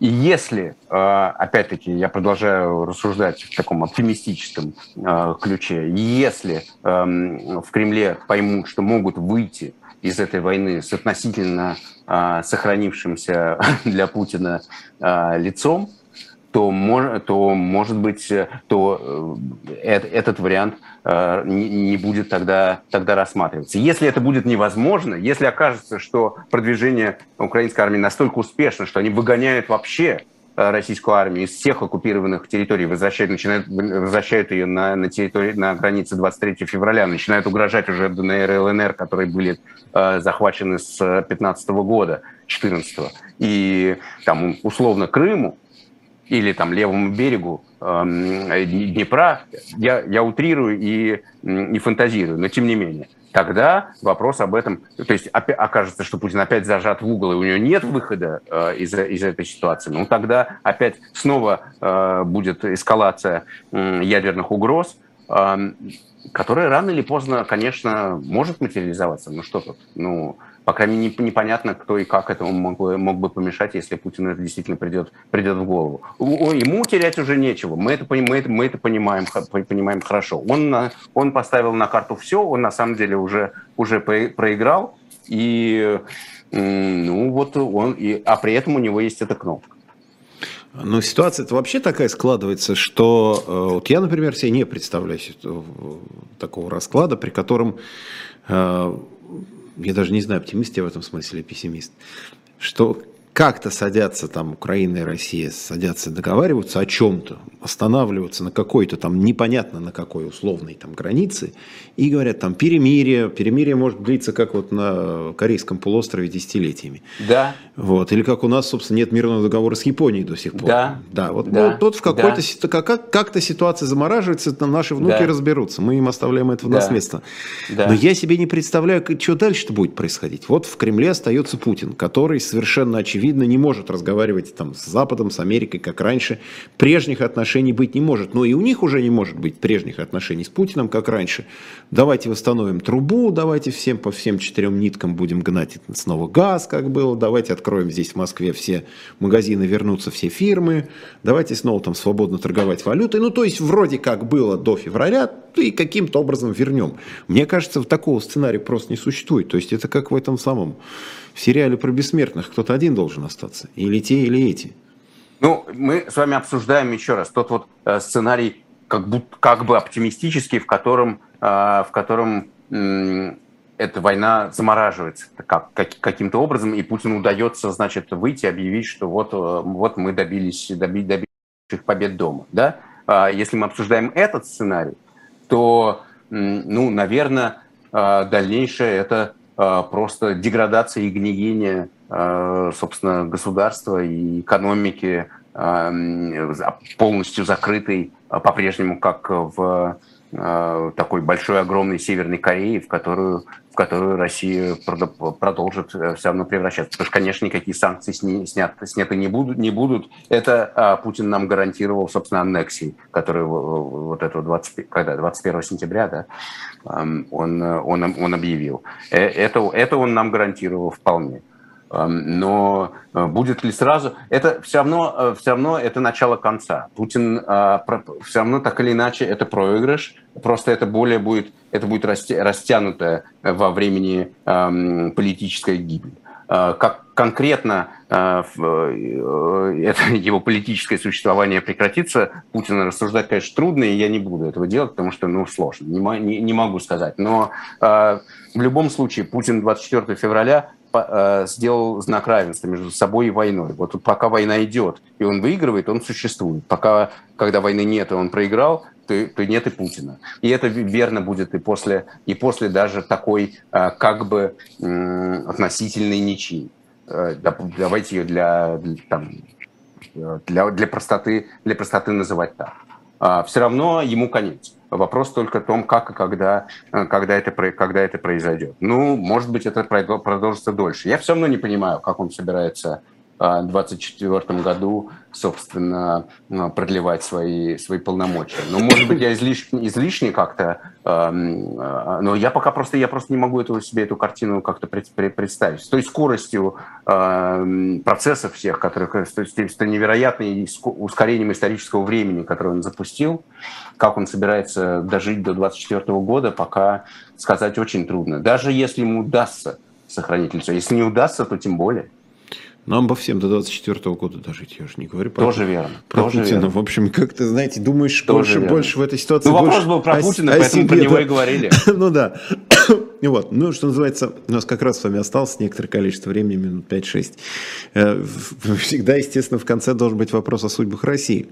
и если, опять-таки, я продолжаю рассуждать в таком оптимистическом ключе, если в Кремле поймут, что могут выйти из этой войны с относительно а, сохранившимся для Путина а, лицом, то, мож, то может быть, то э, этот вариант э, не будет тогда, тогда рассматриваться. Если это будет невозможно, если окажется, что продвижение украинской армии настолько успешно, что они выгоняют вообще Э, российскую армию из всех оккупированных территорий, возвращают, начинают, возвращают ее на, на, территории, на границе 23 февраля, начинают угрожать уже ДНР и ЛНР, которые были э, захвачены с 15 года, 14 -го. И там условно Крыму или там левому берегу э, Днепра, я, я утрирую и, и фантазирую, но тем не менее – тогда вопрос об этом, то есть окажется, что Путин опять зажат в угол, и у него нет выхода э, из, из этой ситуации, ну тогда опять снова э, будет эскалация э, ядерных угроз, э, которая рано или поздно, конечно, может материализоваться. Ну что тут? Ну, по крайней мере, непонятно, кто и как этому мог мог бы помешать, если Путину это действительно придет, придет в голову. Ему терять уже нечего. Мы это, мы это, мы это понимаем, понимаем хорошо. Он, он поставил на карту все, он на самом деле уже, уже проиграл, и, ну, вот он, и, а при этом у него есть эта кнопка. Ну, ситуация это вообще такая складывается, что э, вот я, например, себе не представляю такого расклада, при котором э, я даже не знаю, оптимист я в этом смысле или пессимист, что как-то садятся там Украина и Россия, садятся договариваются о чем-то, останавливаются на какой-то там непонятно на какой условной там границе и говорят там перемирие, перемирие может длиться как вот на Корейском полуострове десятилетиями. Да. Вот, или как у нас, собственно, нет мирного договора с Японией до сих пор. Да. Да, вот, да. вот тут в какой-то да. как, как-то ситуация замораживается, наши внуки да. разберутся, мы им оставляем это в да. наследство. Да. Но я себе не представляю, что дальше-то будет происходить. Вот в Кремле остается Путин, который совершенно очевидно очевидно, не может разговаривать там с Западом, с Америкой, как раньше. Прежних отношений быть не может. Но и у них уже не может быть прежних отношений с Путиным, как раньше. Давайте восстановим трубу, давайте всем по всем четырем ниткам будем гнать снова газ, как было. Давайте откроем здесь в Москве все магазины, вернутся все фирмы. Давайте снова там свободно торговать валютой. Ну, то есть, вроде как было до февраля, и каким-то образом вернем. Мне кажется, такого сценария просто не существует. То есть, это как в этом самом в сериале про бессмертных. Кто-то один должен остаться. Или те, или эти. Ну, мы с вами обсуждаем еще раз тот вот э, сценарий, как, будто, как бы оптимистический, в котором, э, в котором эта война замораживается как, как, каким-то образом, и Путину удается, значит, выйти, объявить, что вот, э, вот мы добились, добились, добились побед дома. Да? А если мы обсуждаем этот сценарий, то, ну, наверное, дальнейшее это просто деградация и гниение, собственно, государства и экономики, полностью закрытой по-прежнему, как в Э, такой большой, огромной Северной Кореи, в которую, в которую Россия продолжит э, все равно превращаться. Потому что, конечно, никакие санкции сни, снят, сняты не будут. Не будут. Это а, Путин нам гарантировал, собственно, аннексией, которую вот этого 20, когда, 21 сентября да, он, он, он объявил. Э, это, это он нам гарантировал вполне но э, будет ли сразу... Это все равно, э, все равно это начало конца. Путин э, все равно так или иначе это проигрыш, просто это более будет, это будет растянутая во времени политическая гибель. Как конкретно это, его политическое существование прекратится, Путина рассуждать, конечно, трудно, и я не буду этого делать, потому что, ну, сложно, не, не, не могу сказать. Но в любом случае Путин 24 февраля сделал знак равенства между собой и войной. Вот пока война идет, и он выигрывает, он существует. Пока, когда войны нет, и он проиграл, то, то нет и Путина. И это верно будет и после, и после даже такой э, как бы относительной ничьи. Э, давайте ее для, там, для, для, простоты, для простоты называть так. А Все равно ему конец. Вопрос только в том, как и когда, э, когда, это, когда это произойдет. Ну, может быть, это продолжится дольше. Я все равно не понимаю, как он собирается 2024 году, собственно, ну, продлевать свои, свои полномочия. Но, может быть, я излишне, излишне как-то, э, но я пока просто, я просто не могу эту, себе эту картину как-то представить. С той скоростью э, процессов всех, которых, с, с невероятным ускорением исторического времени, которое он запустил, как он собирается дожить до 2024 года, пока сказать очень трудно. Даже если ему удастся сохранить лицо. Если не удастся, то тем более. Нам бы всем до 24 года дожить, я уже не говорю про, тоже верно, про тоже Путина. Верно. В общем, как ты, знаете, думаешь тоже больше, верно. больше в этой ситуации. Ну, вопрос был про Путина, о, поэтому о себе, про него да. и говорили. ну да. вот, ну, что называется, у нас как раз с вами осталось некоторое количество времени, минут 5-6. Э, всегда, естественно, в конце должен быть вопрос о судьбах России.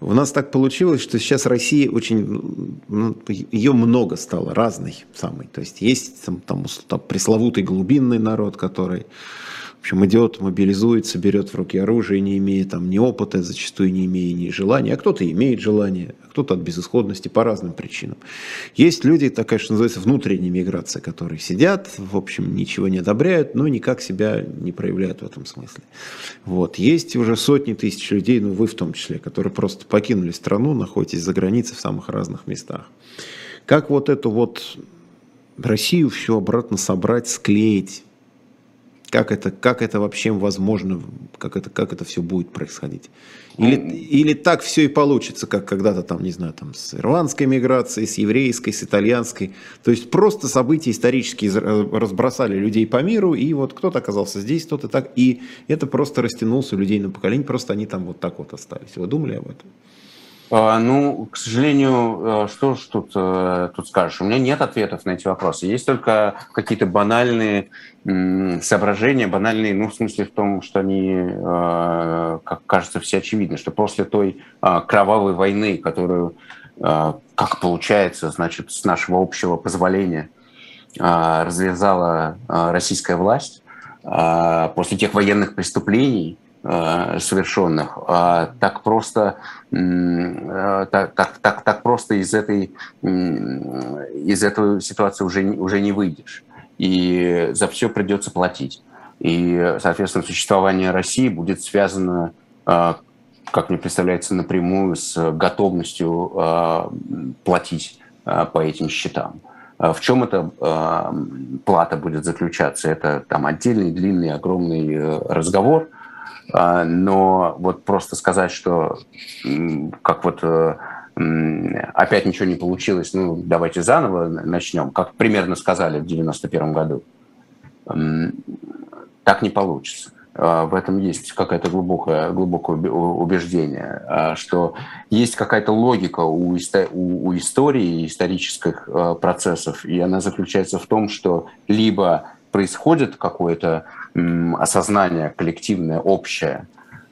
У нас так получилось, что сейчас Россия очень, ну, ее много стало, разной самой. То есть есть там, там, там пресловутый глубинный народ, который общем, идет, мобилизуется, берет в руки оружие, не имея там ни опыта, зачастую не имея ни желания, а кто-то имеет желание, а кто-то от безысходности по разным причинам. Есть люди, такая, что называется, внутренняя миграция, которые сидят, в общем, ничего не одобряют, но никак себя не проявляют в этом смысле. Вот. Есть уже сотни тысяч людей, ну вы в том числе, которые просто покинули страну, находитесь за границей в самых разных местах. Как вот эту вот Россию все обратно собрать, склеить, как это, как это вообще возможно, как это, как это все будет происходить? Или, ну, или так все и получится, как когда-то там, не знаю, там с ирландской миграцией, с еврейской, с итальянской. То есть просто события исторические разбросали людей по миру, и вот кто-то оказался здесь, кто-то так, и это просто растянулся у людей на поколение, просто они там вот так вот остались. Вы думали об этом? А, ну, к сожалению, э, что ж тут, э, тут скажешь? У меня нет ответов на эти вопросы. Есть только какие-то банальные соображения, банальные, ну, в смысле в том, что они, как кажется, все очевидны, что после той кровавой войны, которую, как получается, значит, с нашего общего позволения развязала российская власть, после тех военных преступлений, совершенных. А так просто, э, так, так, так, так просто из этой, из этой ситуации уже, уже не выйдешь. И за все придется платить. И, соответственно, существование России будет связано, как мне представляется, напрямую с готовностью платить по этим счетам. В чем эта плата будет заключаться? Это там отдельный, длинный, огромный разговор. Но вот просто сказать, что как вот опять ничего не получилось, ну, давайте заново начнем, как примерно сказали в 91 году. Так не получится. А, в этом есть какое-то глубокое, глубокое убеждение, а, что есть какая-то логика у, у, истории, исторических а, процессов, и она заключается в том, что либо происходит какое-то осознание коллективное, общее,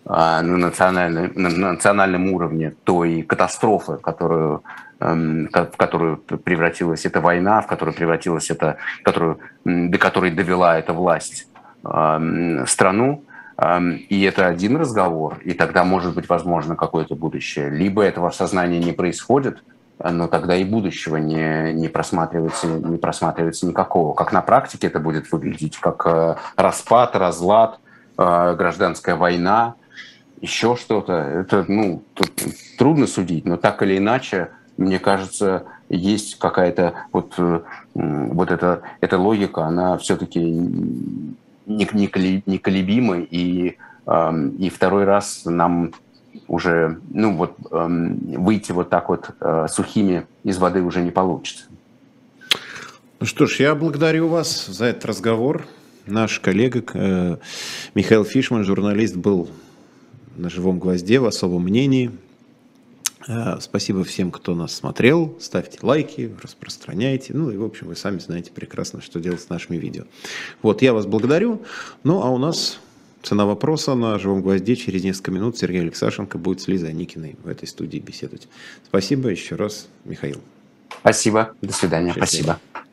а, на, национальном, на национальном уровне той катастрофы, которую, эм, в которую превратилась эта война, в которую превратилась эта, которую, до которой довела эта власть эм, страну. Эм, и это один разговор, и тогда может быть возможно какое-то будущее. Либо этого осознания не происходит, но тогда и будущего не, не, просматривается, не просматривается никакого. Как на практике это будет выглядеть? Как э, распад, разлад, э, гражданская война – еще что-то. Это, ну, тут трудно судить, но так или иначе, мне кажется, есть какая-то вот, вот эта, эта логика, она все-таки неколебима, и, и второй раз нам уже, ну вот, выйти вот так вот э, сухими из воды уже не получится. Ну что ж, я благодарю вас за этот разговор. Наш коллега э, Михаил Фишман, журналист, был на живом гвозде в особом мнении. Э, спасибо всем, кто нас смотрел. Ставьте лайки, распространяйте. Ну и, в общем, вы сами знаете прекрасно, что делать с нашими видео. Вот, я вас благодарю. Ну, а у нас цена вопроса на живом гвозде. Через несколько минут Сергей Алексашенко будет с Лизой Аникиной в этой студии беседовать. Спасибо еще раз, Михаил. Спасибо. До свидания. Счастливо. Спасибо.